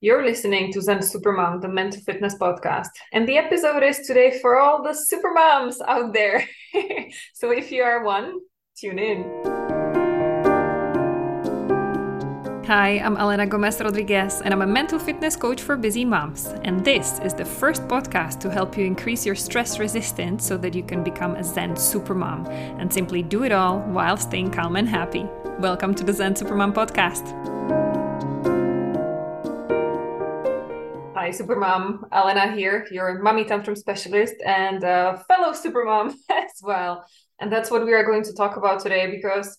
You're listening to Zen Supermom, the mental fitness podcast. And the episode is today for all the supermoms out there. so if you are one, tune in. Hi, I'm Alena Gomes Rodrigues, and I'm a mental fitness coach for busy moms. And this is the first podcast to help you increase your stress resistance so that you can become a Zen supermom and simply do it all while staying calm and happy. Welcome to the Zen Supermom podcast. Hi, Supermom. Alena here, your mommy tantrum specialist and a fellow Supermom as well. And that's what we are going to talk about today because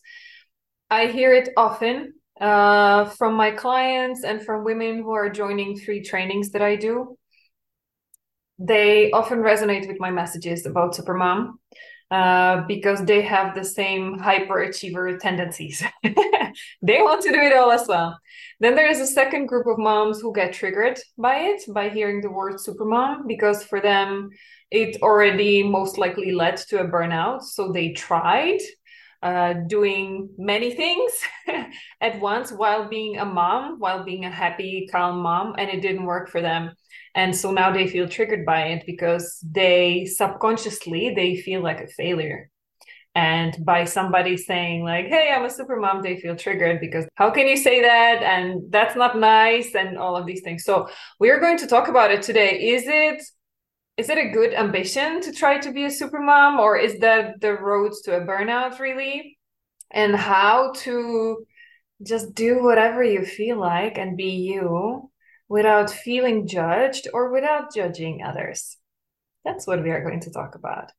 I hear it often uh, from my clients and from women who are joining free trainings that I do. They often resonate with my messages about Supermom uh, because they have the same hyperachiever tendencies. they want to do it all as well. Then there is a second group of moms who get triggered by it, by hearing the word supermom, because for them, it already most likely led to a burnout. So they tried uh, doing many things at once while being a mom, while being a happy, calm mom, and it didn't work for them. And so now they feel triggered by it because they subconsciously they feel like a failure. And by somebody saying like hey i'm a super mom they feel triggered because how can you say that? And that's not nice and all of these things. So we're going to talk about it today. Is it is it a good ambition to try to be a super mom or is that the road to a burnout really? And how to just do whatever you feel like and be you without feeling judged or without judging others? That's what we are going to talk about.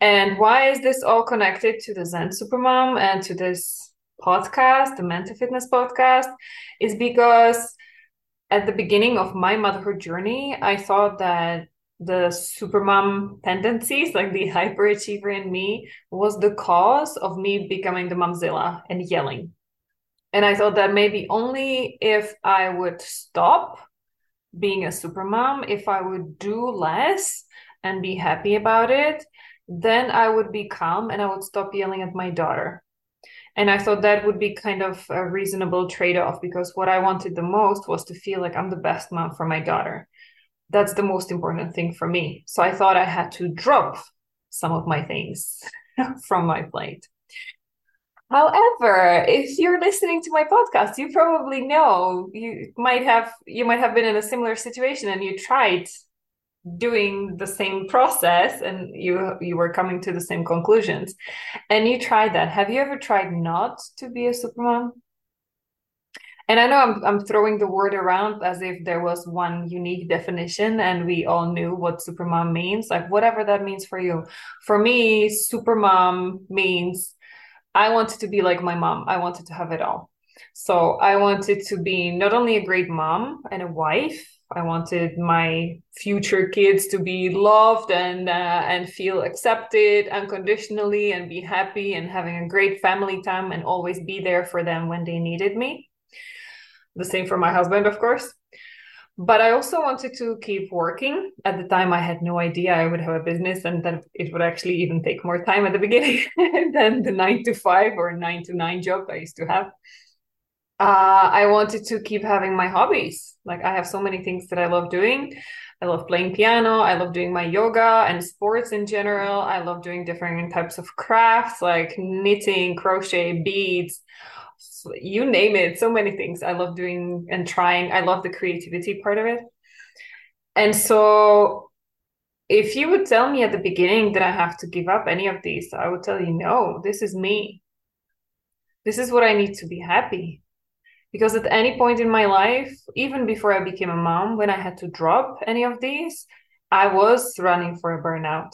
And why is this all connected to the Zen Supermom and to this podcast, the Mental Fitness podcast? Is because at the beginning of my motherhood journey, I thought that the supermom tendencies, like the hyperachiever in me, was the cause of me becoming the momzilla and yelling. And I thought that maybe only if I would stop being a supermom, if I would do less and be happy about it, then I would be calm and I would stop yelling at my daughter. And I thought that would be kind of a reasonable trade off because what I wanted the most was to feel like I'm the best mom for my daughter. That's the most important thing for me. So I thought I had to drop some of my things from my plate. However, if you're listening to my podcast, you probably know you might have you might have been in a similar situation and you tried doing the same process and you you were coming to the same conclusions and you tried that have you ever tried not to be a supermom and i know I'm, I'm throwing the word around as if there was one unique definition and we all knew what supermom means. Like whatever that means for you. For me supermom means i wanted to be like my mom. I wanted to have it all. So i wanted to be not only a great mom and a wife I wanted my future kids to be loved and uh, and feel accepted unconditionally and be happy and having a great family time and always be there for them when they needed me. The same for my husband, of course. But I also wanted to keep working. At the time, I had no idea I would have a business and that it would actually even take more time at the beginning than the nine to five or nine to nine job I used to have uh, I wanted to keep having my hobbies. Like I have so many things that I love doing. I love playing piano. I love doing my yoga and sports in general. I love doing different types of crafts like knitting, crochet, beads, you name it. So many things I love doing and trying. I love the creativity part of it. And so if you would tell me at the beginning that I have to give up any of these, I would tell you, no, this is me. This is what I need to be happy because at any point in my life even before i became a mom when i had to drop any of these i was running for a burnout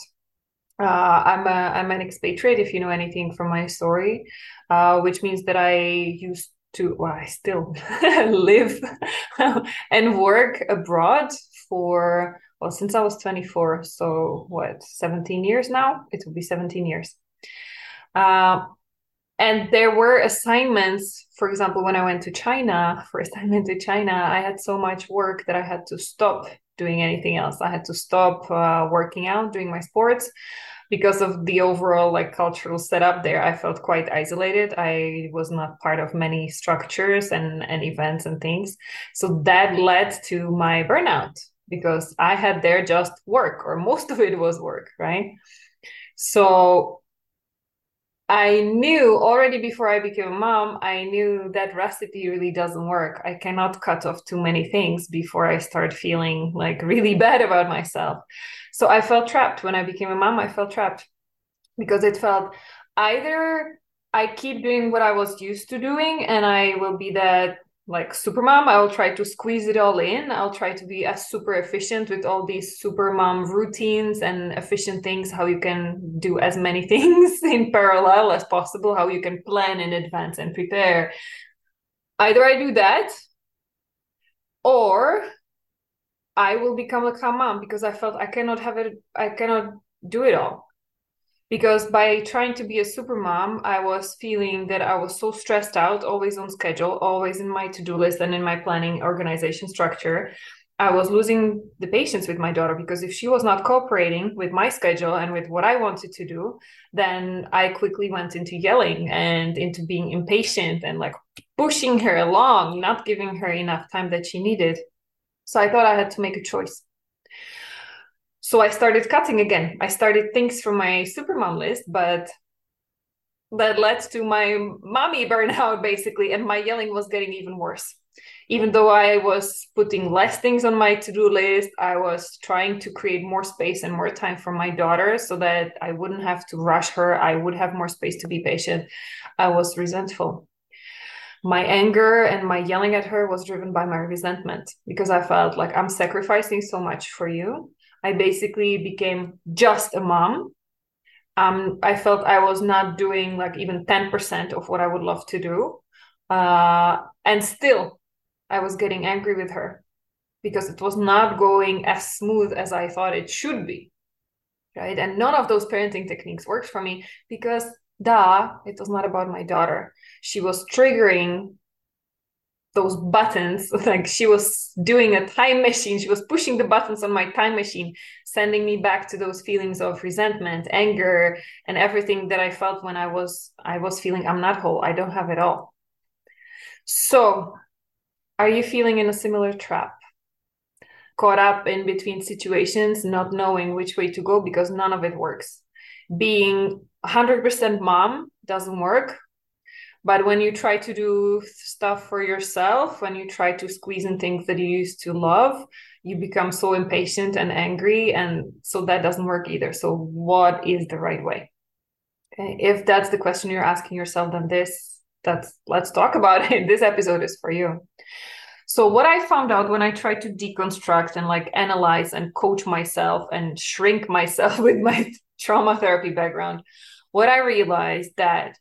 uh, I'm a I'm an expatriate if you know anything from my story, uh, which means that I used to well I still live and work abroad for well since I was 24 so what 17 years now it will be 17 years. Uh, and there were assignments for example when i went to china for assignment to china i had so much work that i had to stop doing anything else. I had to stop uh, working out doing my sports. Because of the overall like cultural setup there i felt quite isolated. I was not part of many structures and and events and things. So that led to my burnout because i had there just work or most of it was work right? So I knew already before I became a mom, I knew that recipe really doesn't work. I cannot cut off too many things before I start feeling like really bad about myself. So I felt trapped when I became a mom. I felt trapped because it felt either I keep doing what I was used to doing and I will be that like super mom i'll try to squeeze it all in. I'll try to be as super efficient with all these super mom routines and efficient things how you can do as many things in parallel as possible how you can plan in advance and prepare. Either i do that or i will become a calm mom because i felt i cannot have it i cannot do it all because by trying to be a super mom i was feeling that i was so stressed out always on schedule always in my to-do list and in my planning organization structure. I was losing the patience with my daughter because if she was not cooperating with my schedule and with what i wanted to do then i quickly went into yelling and into being impatient and like pushing her along not giving her enough time that she needed. So i thought i had to make a choice so I started cutting again. I started things from my supermom list, but that led to my mommy burnout basically, and my yelling was getting even worse. Even though I was putting less things on my to do list, I was trying to create more space and more time for my daughter so that I wouldn't have to rush her. I would have more space to be patient. I was resentful. My anger and my yelling at her was driven by my resentment because I felt like I'm sacrificing so much for you I basically became just a mom. Um, I felt I was not doing like even 10% of what I would love to do. Uh, and still, I was getting angry with her because it was not going as smooth as I thought it should be. Right. And none of those parenting techniques worked for me because, duh, it was not about my daughter. She was triggering those buttons like she was doing a time machine she was pushing the buttons on my time machine sending me back to those feelings of resentment anger and everything that i felt when i was i was feeling i'm not whole i don't have it all. So are you feeling in a similar trap? Caught up in between situations not knowing which way to go because none of it works. Being 100% mom doesn't work but when you try to do stuff for yourself when you try to squeeze in things that you used to love you become so impatient and angry and so that doesn't work either. So what is the right way? Okay if that's the question you're asking yourself then this that's let's talk about it. This episode is for you. So what i found out when i tried to deconstruct and like analyze and coach myself and shrink myself with my trauma therapy background what i realized that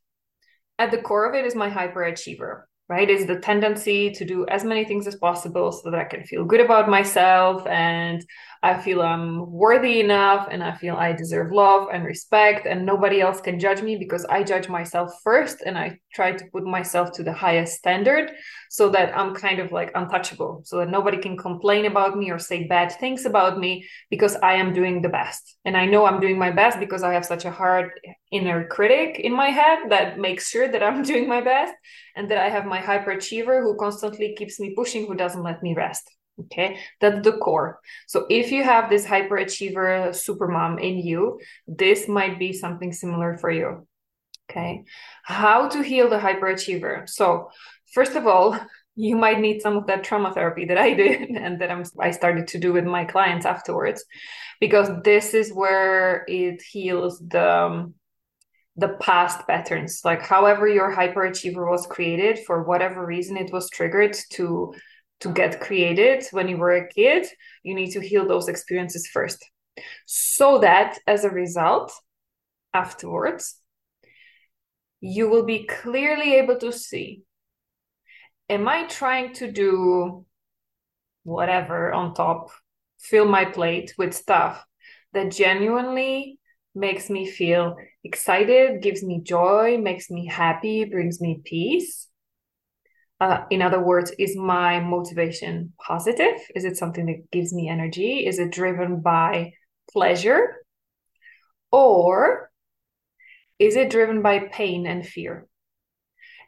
at the core of it is my hyperachiever right? Is the tendency to do as many things as possible so that i can feel good about myself and I feel I'm worthy enough and I feel I deserve love and respect, and nobody else can judge me because I judge myself first and I try to put myself to the highest standard so that I'm kind of like untouchable, so that nobody can complain about me or say bad things about me because I am doing the best. And I know I'm doing my best because I have such a hard inner critic in my head that makes sure that I'm doing my best and that I have my hyperachiever who constantly keeps me pushing, who doesn't let me rest. Okay, that's the core. So if you have this hyperachiever supermom in you, this might be something similar for you. Okay, how to heal the hyperachiever? So first of all, you might need some of that trauma therapy that I did and that I'm, I started to do with my clients afterwards, because this is where it heals the the past patterns. Like however your hyperachiever was created, for whatever reason it was triggered to to get created when you were a kid, you need to heal those experiences first. So that as a result, afterwards, you will be clearly able to see Am I trying to do whatever on top, fill my plate with stuff that genuinely makes me feel excited, gives me joy, makes me happy, brings me peace? Uh, in other words, is my motivation positive? Is it something that gives me energy? Is it driven by pleasure? Or is it driven by pain and fear?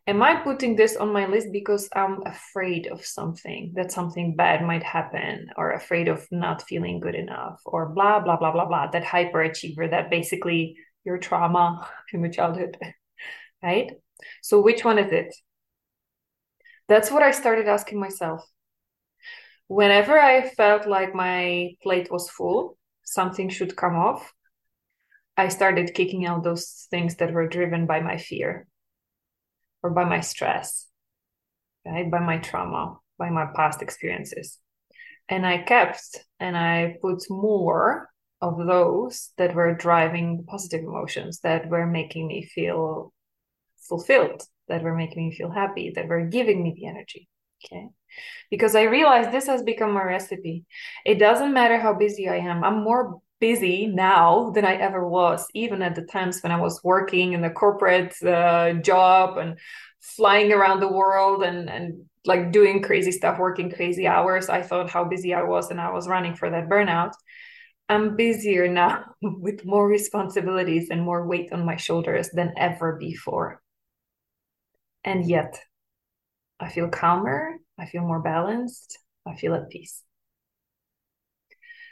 Am I putting this on my list because I'm afraid of something, that something bad might happen, or afraid of not feeling good enough, or blah, blah, blah, blah, blah, that hyperachiever, that basically your trauma from your childhood, right? So, which one is it? That's what I started asking myself. Whenever I felt like my plate was full, something should come off, I started kicking out those things that were driven by my fear or by my stress, right? By my trauma, by my past experiences. And I kept and I put more of those that were driving positive emotions that were making me feel fulfilled, that were making me feel happy, that were giving me the energy. Okay. Because I realized this has become my recipe. It doesn't matter how busy I am. I'm more busy now than I ever was, even at the times when I was working in a corporate uh, job and flying around the world and and like doing crazy stuff, working crazy hours. I thought how busy I was, and I was running for that burnout. I'm busier now with more responsibilities and more weight on my shoulders than ever before. And yet, I feel calmer, I feel more balanced, I feel at peace.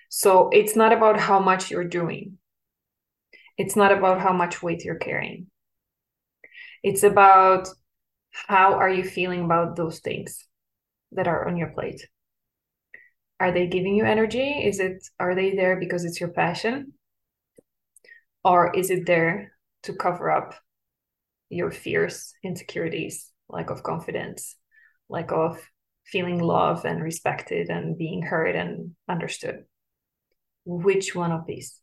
So it's not about how much you're doing. It's not about how much weight you're carrying. It's about how are you feeling about those things that are on your plate? Are they giving you energy? Is it are they there because it's your passion? Or is it there to cover up your fears, insecurities, lack of confidence, lack of feeling loved and respected and being heard and understood? which one of these?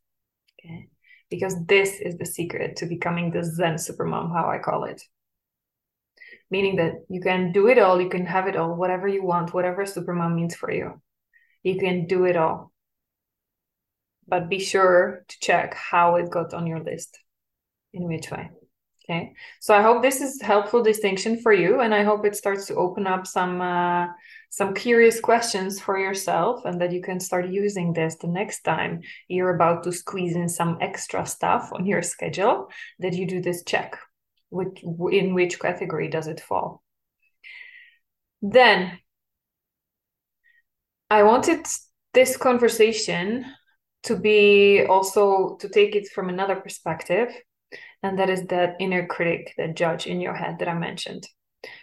Okay. Because this is the secret to becoming the zen supermom how i call it. Meaning that you can do it all you can have it all whatever you want whatever supermom means for you you can do it all. But be sure to check how it got on your list in which way okay. So i hope this is helpful distinction for you and i hope it starts to open up some uh, some curious questions for yourself and that you can start using this the next time you're about to squeeze in some extra stuff on your schedule that you do this check which in which category does it fall? Then i wanted this conversation to be also to take it from another perspective and that is that inner critic that judge in your head that i mentioned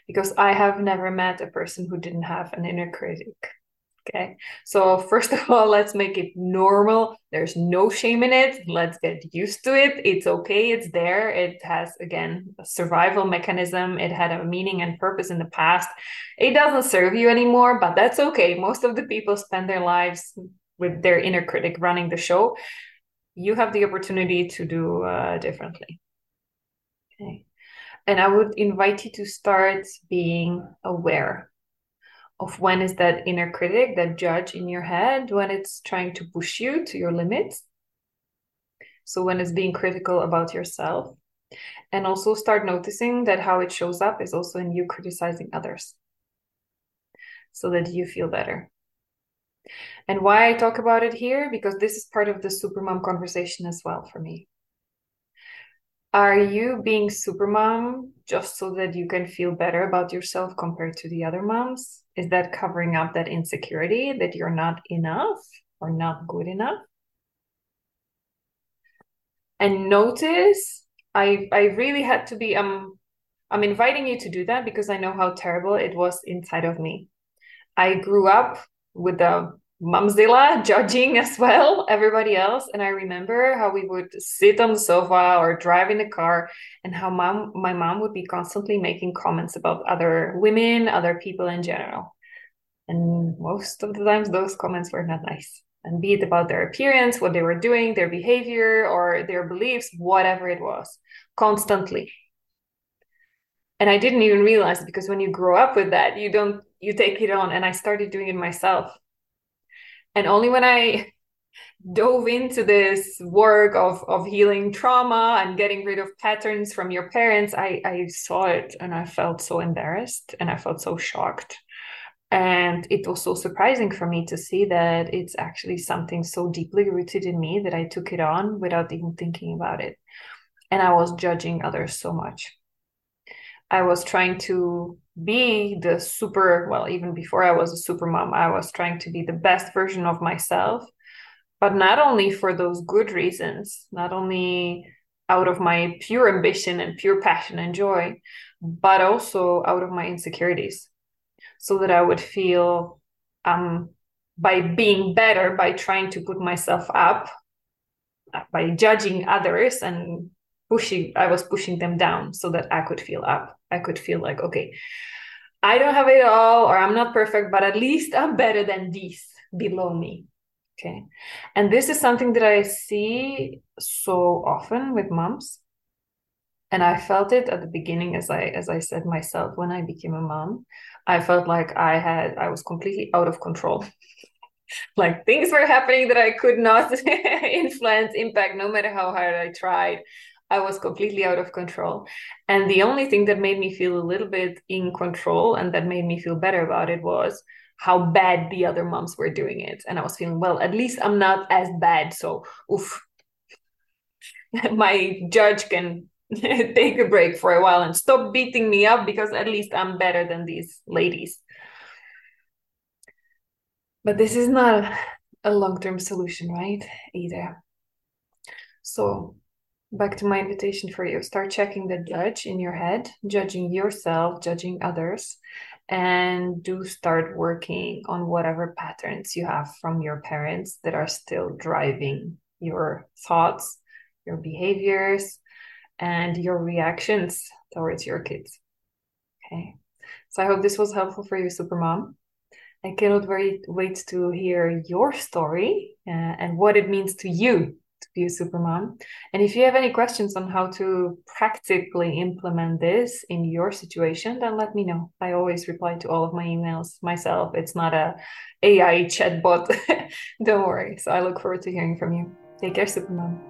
because I have never met a person who didn't have an inner critic. Okay. So, first of all, let's make it normal. There's no shame in it. Let's get used to it. It's okay. It's there. It has, again, a survival mechanism. It had a meaning and purpose in the past. It doesn't serve you anymore, but that's okay. Most of the people spend their lives with their inner critic running the show. You have the opportunity to do uh, differently. Okay. And I would invite you to start being aware of when is that inner critic, that judge in your head, when it's trying to push you to your limits. So when it's being critical about yourself. And also start noticing that how it shows up is also in you criticizing others so that you feel better. And why I talk about it here, because this is part of the supermom conversation as well for me. Are you being super mom just so that you can feel better about yourself compared to the other moms? Is that covering up that insecurity that you're not enough or not good enough? And notice I I really had to be um I'm inviting you to do that because I know how terrible it was inside of me. I grew up with the Mumzilla judging as well everybody else. And i remember how we would sit on the sofa or drive in the car and how mom my mom would be constantly making comments about other women other people in general. And most of the times those comments were not nice. And be it about their appearance what they were doing their behavior or their beliefs whatever it was constantly. And i didn't even realize because when you grow up with that you don't you take it on. And i started doing it myself and only when I dove into this work of, of healing trauma and getting rid of patterns from your parents, I, I saw it and I felt so embarrassed and I felt so shocked And it was so surprising for me to see that it's actually something so deeply rooted in me that I took it on without even thinking about it. And I was judging others so much. I was trying to be the super, well, even before I was a super mom, I was trying to be the best version of myself. But not only for those good reasons, not only out of my pure ambition and pure passion and joy, but also out of my insecurities so that I would feel um, by being better, by trying to put myself up, by judging others and pushing, I was pushing them down so that I could feel up. I could feel like, okay, I don't have it all, or I'm not perfect, but at least I'm better than these below me. Okay. And this is something that I see so often with moms. And I felt it at the beginning as I as I said myself when I became a mom. I felt like I had I was completely out of control. like things were happening that I could not influence, impact, no matter how hard I tried. I was completely out of control. And the only thing that made me feel a little bit in control and that made me feel better about it was how bad the other moms were doing it. And I was feeling, well, at least I'm not as bad. So, oof, my judge can take a break for a while and stop beating me up because at least I'm better than these ladies. But this is not a long term solution, right? Either. So, back to my invitation for you start checking the judge in your head, judging yourself, judging others, and do start working on whatever patterns you have from your parents that are still driving your thoughts, your behaviors, and your reactions towards your kids. Okay. So I hope this was helpful for you, Supermom. I cannot wait, wait to hear your story uh, and what it means to you to be a supermom. And if you have any questions on how to practically implement this in your situation, then let me know. I always reply to all of my emails myself. It's not a AI chatbot. Don't worry. So I look forward to hearing from you. Take care, supermom.